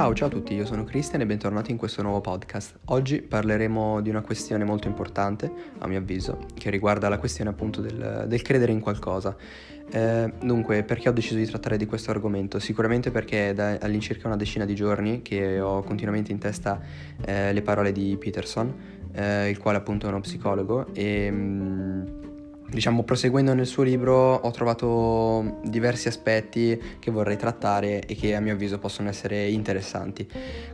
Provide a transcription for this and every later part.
Ciao, ciao a tutti, io sono Cristian e bentornati in questo nuovo podcast. Oggi parleremo di una questione molto importante, a mio avviso, che riguarda la questione appunto del, del credere in qualcosa. Eh, dunque, perché ho deciso di trattare di questo argomento? Sicuramente perché è da all'incirca una decina di giorni che ho continuamente in testa eh, le parole di Peterson, eh, il quale appunto è uno psicologo e... Mh, mm, diciamo, proseguendo nel suo libro ho trovato diversi aspetti che vorrei trattare e che a mio avviso possono essere interessanti.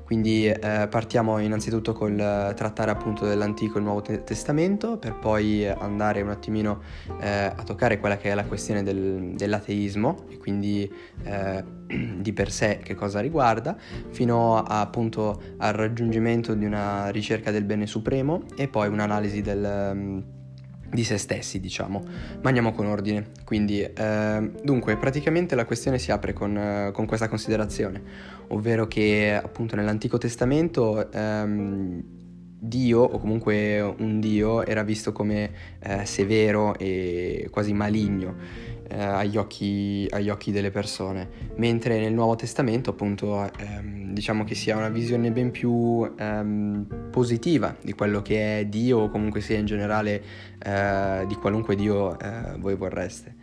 Quindi eh, partiamo innanzitutto col trattare appunto dell'Antico e il Nuovo Testamento per poi andare un attimino eh, a toccare quella che è la questione del, dell'ateismo e quindi eh, di per sé che cosa riguarda, fino a, appunto al raggiungimento di una ricerca del bene supremo e poi un'analisi del di se stessi, diciamo. Ma andiamo con ordine. Quindi, eh, dunque, praticamente la questione si apre con, eh, con, questa considerazione, ovvero che appunto nell'Antico Testamento ehm, Dio, o comunque un Dio, era visto come eh, severo e quasi maligno eh, agli, occhi, agli, occhi, delle persone, mentre nel Nuovo Testamento appunto ehm, diciamo che si ha una visione ben più ehm, positiva di quello che è Dio o comunque sia in generale eh, di qualunque Dio eh, voi vorreste.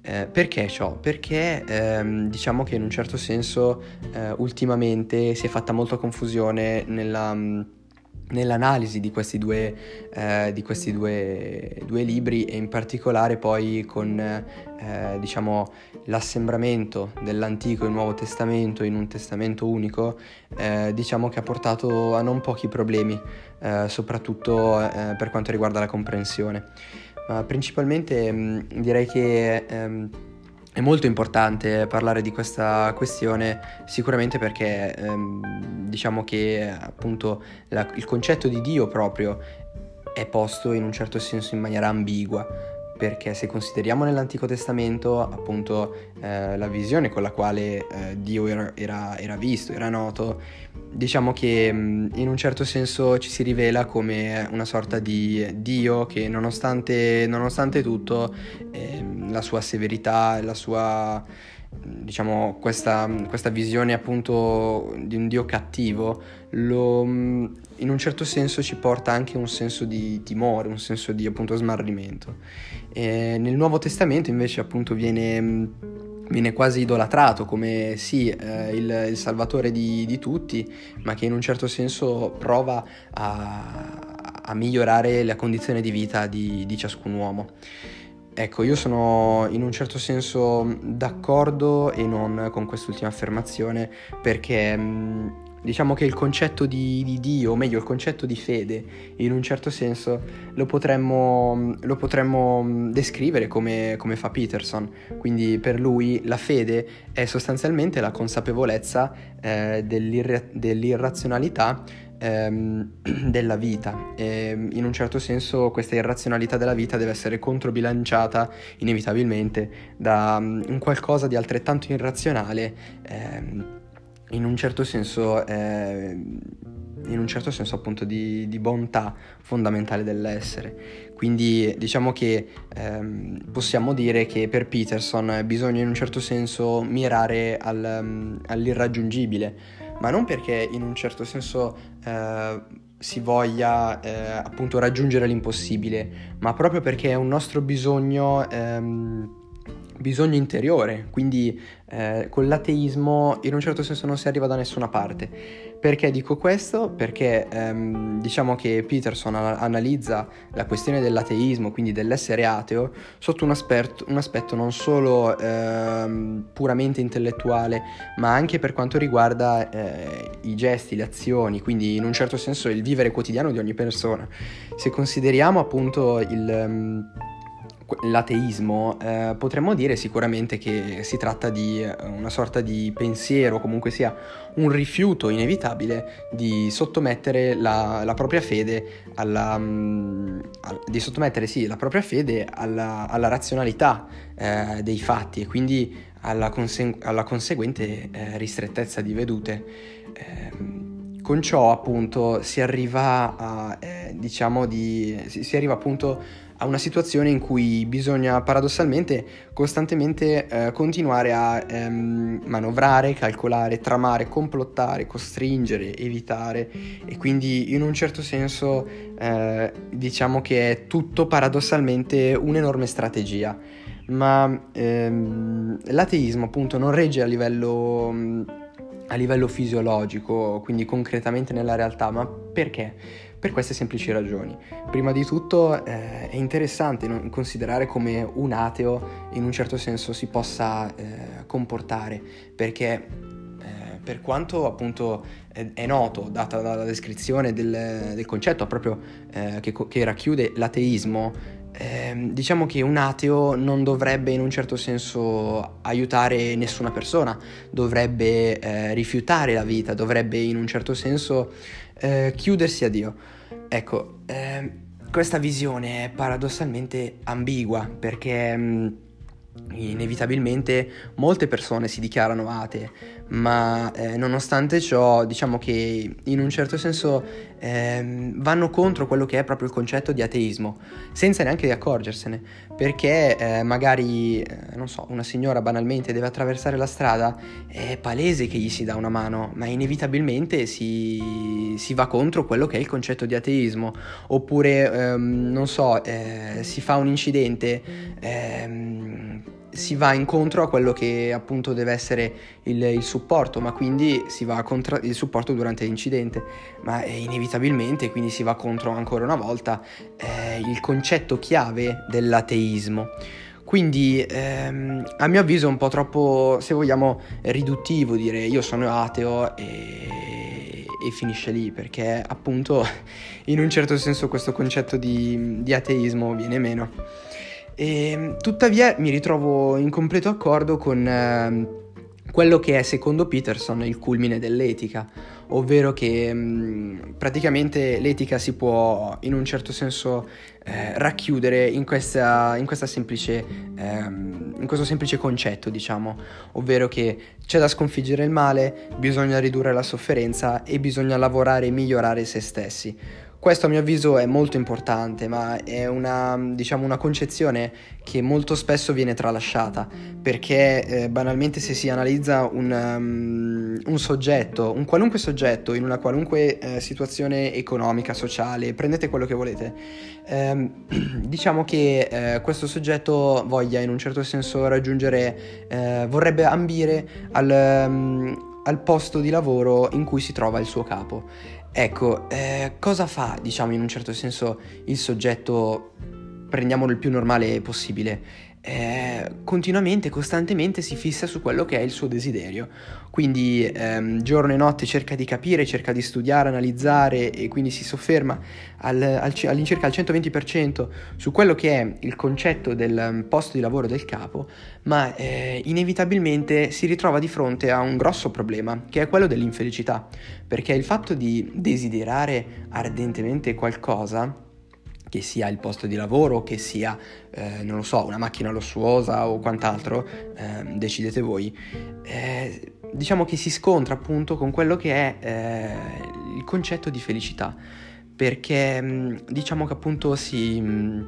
Eh, perché ciò? Perché ehm, diciamo che in un certo senso eh, ultimamente si è fatta molta confusione nella nell'analisi di questi, due, eh, di questi due, due, libri e in particolare poi con eh, diciamo, l'assembramento dell'Antico e Nuovo Testamento in un testamento unico, eh, diciamo che ha portato a non pochi problemi, eh, soprattutto eh, per quanto riguarda la comprensione. Ma principalmente mh, direi che ehm, è molto importante parlare di questa questione sicuramente perché ehm, diciamo che appunto la, il concetto di Dio proprio è posto in un certo senso in maniera ambigua perché se consideriamo nell'Antico Testamento appunto eh, la visione con la quale eh, Dio era, era, era, visto, era noto, diciamo che mm, in un certo senso ci si rivela come una sorta di Dio che nonostante, nonostante tutto eh, la sua severità, la sua diciamo, questa, questa, visione appunto di un Dio cattivo lo, in un certo senso ci porta anche un senso di timore, un senso di appunto smarrimento. E nel Nuovo Testamento invece appunto viene, viene quasi idolatrato come sì eh, il, il, salvatore di, di, tutti, ma che in un certo senso prova a, a migliorare la condizione di vita di, di ciascun uomo. Ecco, io sono in un certo senso d'accordo e non con quest'ultima affermazione perché diciamo che il concetto di, di, Dio, o meglio il concetto di fede, in un certo senso lo potremmo, lo potremmo descrivere come, come, fa Peterson. Quindi per lui la fede è sostanzialmente la consapevolezza eh, dell'irra- dell'irrazionalità ehm, della vita e in un certo senso questa irrazionalità della vita deve essere controbilanciata inevitabilmente da um, un qualcosa di altrettanto irrazionale ehm, in un certo senso eh, in un certo senso appunto di, di, bontà fondamentale dell'essere. Quindi diciamo che ehm, possiamo dire che per Peterson bisogna in un certo senso mirare al, um, all'irraggiungibile, ma non perché in un certo senso eh, si voglia eh, appunto raggiungere l'impossibile, ma proprio perché è un nostro bisogno, ehm, bisogno interiore, quindi eh, con l'ateismo in un certo senso non si arriva da nessuna parte. Perché dico questo? Perché ehm, diciamo che Peterson analizza la questione dell'ateismo, quindi dell'essere ateo, sotto un aspetto, un aspetto non solo ehm, puramente intellettuale, ma anche per quanto riguarda eh, i gesti, le azioni, quindi in un certo senso il vivere quotidiano di ogni persona. Se consideriamo appunto il... Um, l'ateismo, eh, potremmo dire sicuramente che si tratta di eh, una sorta di pensiero, comunque sia un rifiuto inevitabile di sottomettere la, la propria fede alla, um, al, di sottomettere sì, la propria fede alla, alla razionalità eh, dei fatti e quindi alla, conse- alla conseguente eh, ristrettezza di vedute. Ehm, con ciò appunto si arriva a, eh, diciamo di, si, si arriva appunto a una situazione in cui bisogna paradossalmente costantemente eh, continuare a ehm, manovrare, calcolare, tramare, complottare, costringere, evitare e quindi in un certo senso eh, diciamo che è tutto paradossalmente un'enorme strategia. Ma ehm, l'ateismo appunto non regge a livello, a livello fisiologico, quindi concretamente nella realtà, ma perché? Per queste semplici ragioni. Prima di tutto eh, è interessante considerare come un ateo in un certo senso si possa eh, comportare, perché eh, per quanto appunto è noto, data dalla descrizione del, del concetto proprio eh, che, che, racchiude l'ateismo, eh, diciamo che un ateo non dovrebbe in un certo senso aiutare nessuna persona, dovrebbe eh, rifiutare la vita, dovrebbe in un certo senso eh, chiudersi a Dio. Ecco, eh, questa visione è paradossalmente ambigua perché mh, mm, inevitabilmente molte persone si dichiarano atee, ma eh, nonostante ciò diciamo che in un certo senso eh, vanno contro quello che è proprio il concetto di ateismo, senza neanche accorgersene, perché eh, magari, eh, non so, una signora banalmente deve attraversare la strada, è palese che gli si dà una mano, ma inevitabilmente si, si va contro quello che è il concetto di ateismo, oppure, ehm, non so, eh, si fa un incidente, ehm, si va incontro a quello che appunto deve essere il, il supporto, ma quindi si va contro il supporto durante l'incidente, ma inevitabilmente quindi si va contro ancora una volta eh, il concetto chiave dell'ateismo. Quindi ehm, a mio avviso è un po' troppo, se vogliamo, riduttivo dire io sono ateo e, e finisce lì, perché appunto in un certo senso questo concetto di, di ateismo viene meno. E, ehm, tuttavia mi ritrovo in completo accordo con eh, quello che è secondo Peterson il culmine dell'etica, ovvero che mh, mm, praticamente l'etica si può in un certo senso eh, racchiudere in, questa, in, questa semplice, ehm, in questo semplice concetto, diciamo, ovvero che c'è da sconfiggere il male, bisogna ridurre la sofferenza e bisogna lavorare e migliorare se stessi. Questo a mio avviso è molto importante, ma è una, diciamo, una concezione che molto spesso viene tralasciata, perché eh, banalmente se si analizza un, um, un, soggetto, un qualunque soggetto, in una qualunque eh, situazione economica, sociale, prendete quello che volete, ehm, diciamo che eh, questo soggetto voglia in un certo senso raggiungere, eh, vorrebbe ambire al... Um, al posto di lavoro in cui si trova il suo capo. Ecco, eh, cosa fa, diciamo, in un certo senso il soggetto, prendiamolo il più normale possibile? Eh, continuamente, costantemente si fissa su quello che è il suo desiderio. Quindi ehm, giorno e notte cerca di capire, cerca di studiare, analizzare e quindi si sofferma al, al, all'incirca al 120% su quello che è il concetto del mm, posto di lavoro del capo, ma eh, inevitabilmente si ritrova di fronte a un grosso problema, che è quello dell'infelicità, perché il fatto di desiderare ardentemente qualcosa che sia il posto di lavoro, che sia, eh, non lo so, una macchina lussuosa o quant'altro, eh, decidete voi, eh, diciamo che si scontra appunto con quello che è eh, il concetto di felicità, perché mm, diciamo che appunto si mm,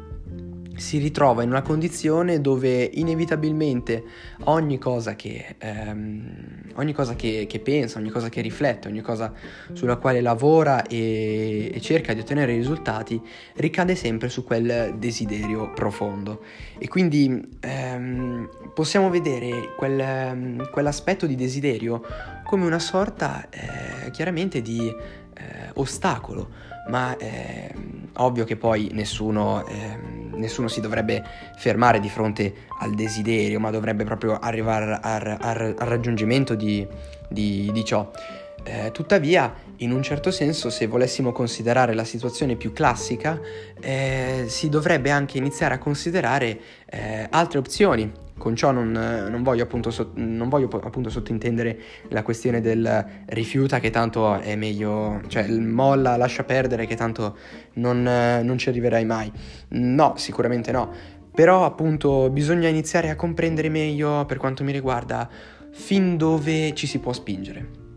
si ritrova in una condizione dove inevitabilmente ogni cosa che, ehm, ogni cosa che, che, pensa, ogni cosa che riflette, ogni cosa sulla quale lavora e, e, cerca di ottenere risultati ricade sempre su quel desiderio profondo. E quindi ehm, possiamo vedere quel, quell'aspetto di desiderio come una sorta eh, chiaramente di eh, ostacolo, ma è ehm, ovvio che poi nessuno... Eh, nessuno si dovrebbe fermare di fronte al desiderio, ma dovrebbe proprio arrivare al, al, al raggiungimento di, di, di ciò. Eh, tuttavia, in un certo senso, se volessimo considerare la situazione più classica, eh, si dovrebbe anche iniziare a considerare eh, altre opzioni con ciò non, non, voglio, appunto, non voglio, appunto, sottintendere la questione del rifiuta che tanto è meglio, cioè molla, lascia perdere che tanto non, non ci arriverai mai. No, sicuramente no. Però appunto bisogna iniziare a comprendere meglio per quanto mi riguarda fin dove ci si può spingere.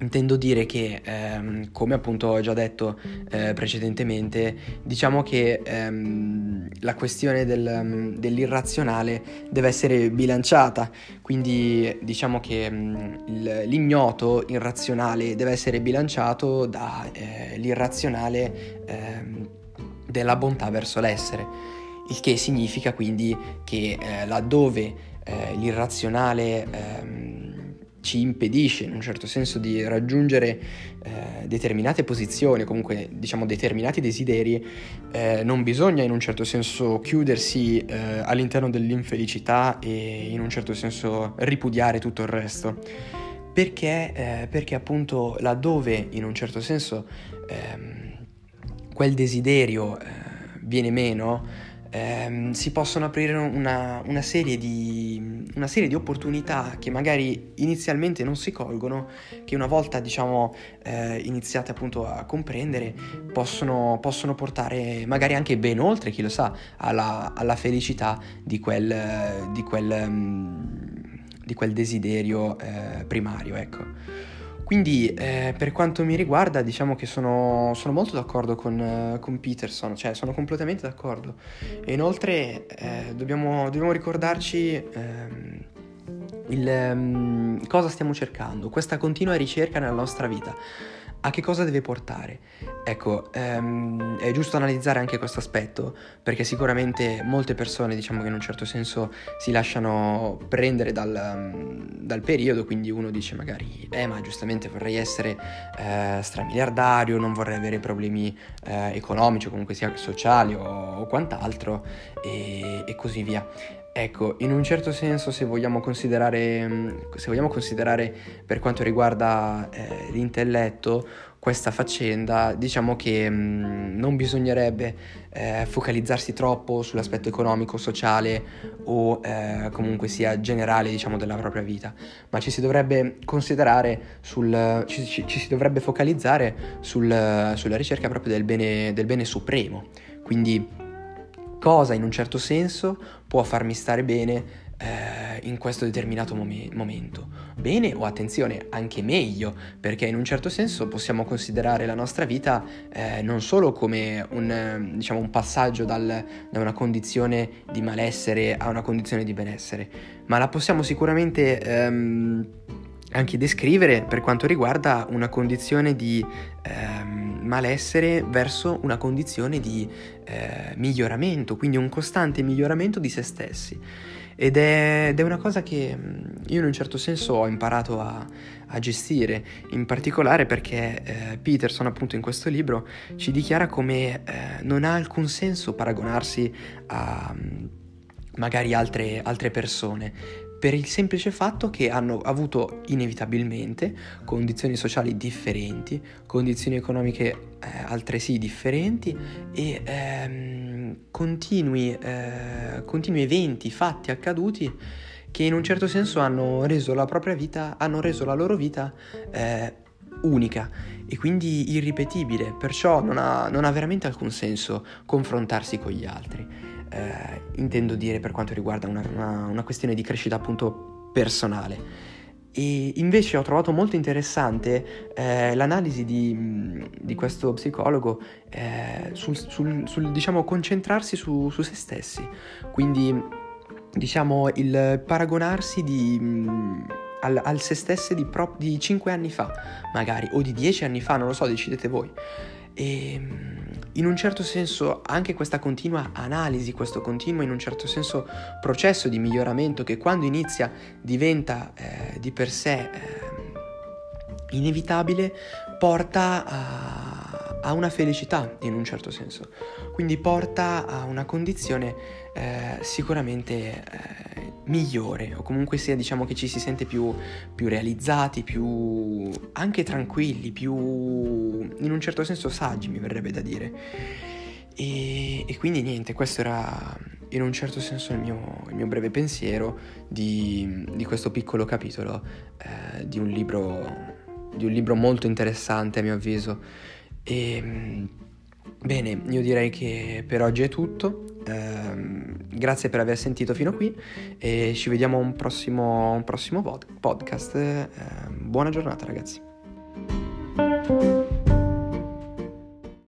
Intendo dire che, ehm, come appunto ho già detto eh, precedentemente, diciamo che ehm, la questione del, dell'irrazionale deve essere bilanciata, quindi diciamo che mm, l'ignoto irrazionale deve essere bilanciato dall'irrazionale eh, ehm, della bontà verso l'essere, il che significa quindi che eh, laddove eh, l'irrazionale ehm, ci impedisce in un certo senso di raggiungere eh, determinate posizioni, comunque diciamo determinati desideri, eh, non bisogna in un certo senso chiudersi eh, all'interno dell'infelicità e in un certo senso ripudiare tutto il resto. Perché, eh, perché appunto laddove in un certo senso ehm, quel desiderio eh, viene meno, ehm, si possono aprire una, una, serie di, una, serie di, opportunità che magari inizialmente non si colgono, che una volta diciamo eh, iniziate appunto a comprendere possono, possono, portare magari anche ben oltre, chi lo sa, alla, alla felicità di quel, di quel, mm, di quel desiderio eh, primario, ecco. Quindi eh, per quanto mi riguarda diciamo che sono, sono molto d'accordo con, uh, con, Peterson, cioè sono completamente d'accordo. E inoltre eh, dobbiamo, dobbiamo, ricordarci ehm, il, um, cosa stiamo cercando, questa continua ricerca nella nostra vita a che cosa deve portare? Ecco, ehm, è giusto analizzare anche questo aspetto, perché sicuramente molte persone, diciamo che in un certo senso si lasciano prendere dal, dal periodo, quindi uno dice magari, eh ma giustamente vorrei essere eh, stramiliardario, non vorrei avere problemi eh, economici o comunque sia sociali o, o quant'altro e, e così via. Ecco, in un certo senso se vogliamo considerare, mm, se vogliamo considerare per quanto riguarda eh, l'intelletto questa faccenda, diciamo che mh, mm, non bisognerebbe eh, focalizzarsi troppo sull'aspetto economico, sociale o eh, comunque sia generale diciamo della propria vita, ma ci si dovrebbe considerare sul, ci, ci, ci si dovrebbe focalizzare sul, sulla ricerca proprio del bene, del bene supremo. Quindi cosa in un certo senso può farmi stare bene eh, in questo determinato mom- momento. Bene o attenzione, anche meglio, perché in un certo senso possiamo considerare la nostra vita eh, non solo come un, diciamo, un passaggio dal, da una condizione di malessere a una condizione di benessere, ma la possiamo sicuramente... Ehm, anche descrivere per quanto riguarda una condizione di ehm, malessere verso una condizione di eh, miglioramento, quindi un costante miglioramento di se stessi. Ed è, ed è, una cosa che mm, io in un certo senso ho imparato a, a gestire, in particolare perché eh, Peterson appunto in questo libro ci dichiara come eh, non ha alcun senso paragonarsi a mm, magari altre, altre persone, per il semplice fatto che hanno avuto inevitabilmente condizioni sociali differenti, condizioni economiche eh, altresì differenti e ehm, continui, eh, continui eventi, fatti accaduti che in un certo senso hanno reso la propria vita, hanno reso la loro vita eh, unica e quindi irripetibile, perciò non ha, non ha veramente alcun senso confrontarsi con gli altri eh, intendo dire per quanto riguarda una, una, una questione di crescita appunto personale. E invece ho trovato molto interessante eh, l'analisi di, di, questo psicologo eh, sul, sul, sul, diciamo, concentrarsi su, su, se stessi. Quindi, diciamo, il paragonarsi di, al, al, se stessi di, pro, di 5 anni fa, magari, o di 10 anni fa, non lo so, decidete voi. E in un certo senso anche questa continua analisi, questo continuo in un certo senso processo di miglioramento che quando inizia diventa eh, di per sé eh, inevitabile, porta a, a, una felicità in un certo senso. Quindi porta a una condizione eh, sicuramente eh, migliore o comunque sia diciamo che ci si sente più, più realizzati, più anche tranquilli, più in un certo senso saggi mi verrebbe da dire. E, e quindi niente, questo era in un certo senso il mio, il mio breve pensiero di, di, questo piccolo capitolo eh, di, un libro, di un libro molto interessante a mio avviso. E, bene, io direi che per oggi è tutto. Eh, grazie per aver sentito fino a qui e ci vediamo a un prossimo, un prossimo podcast. Eh, buona giornata ragazzi.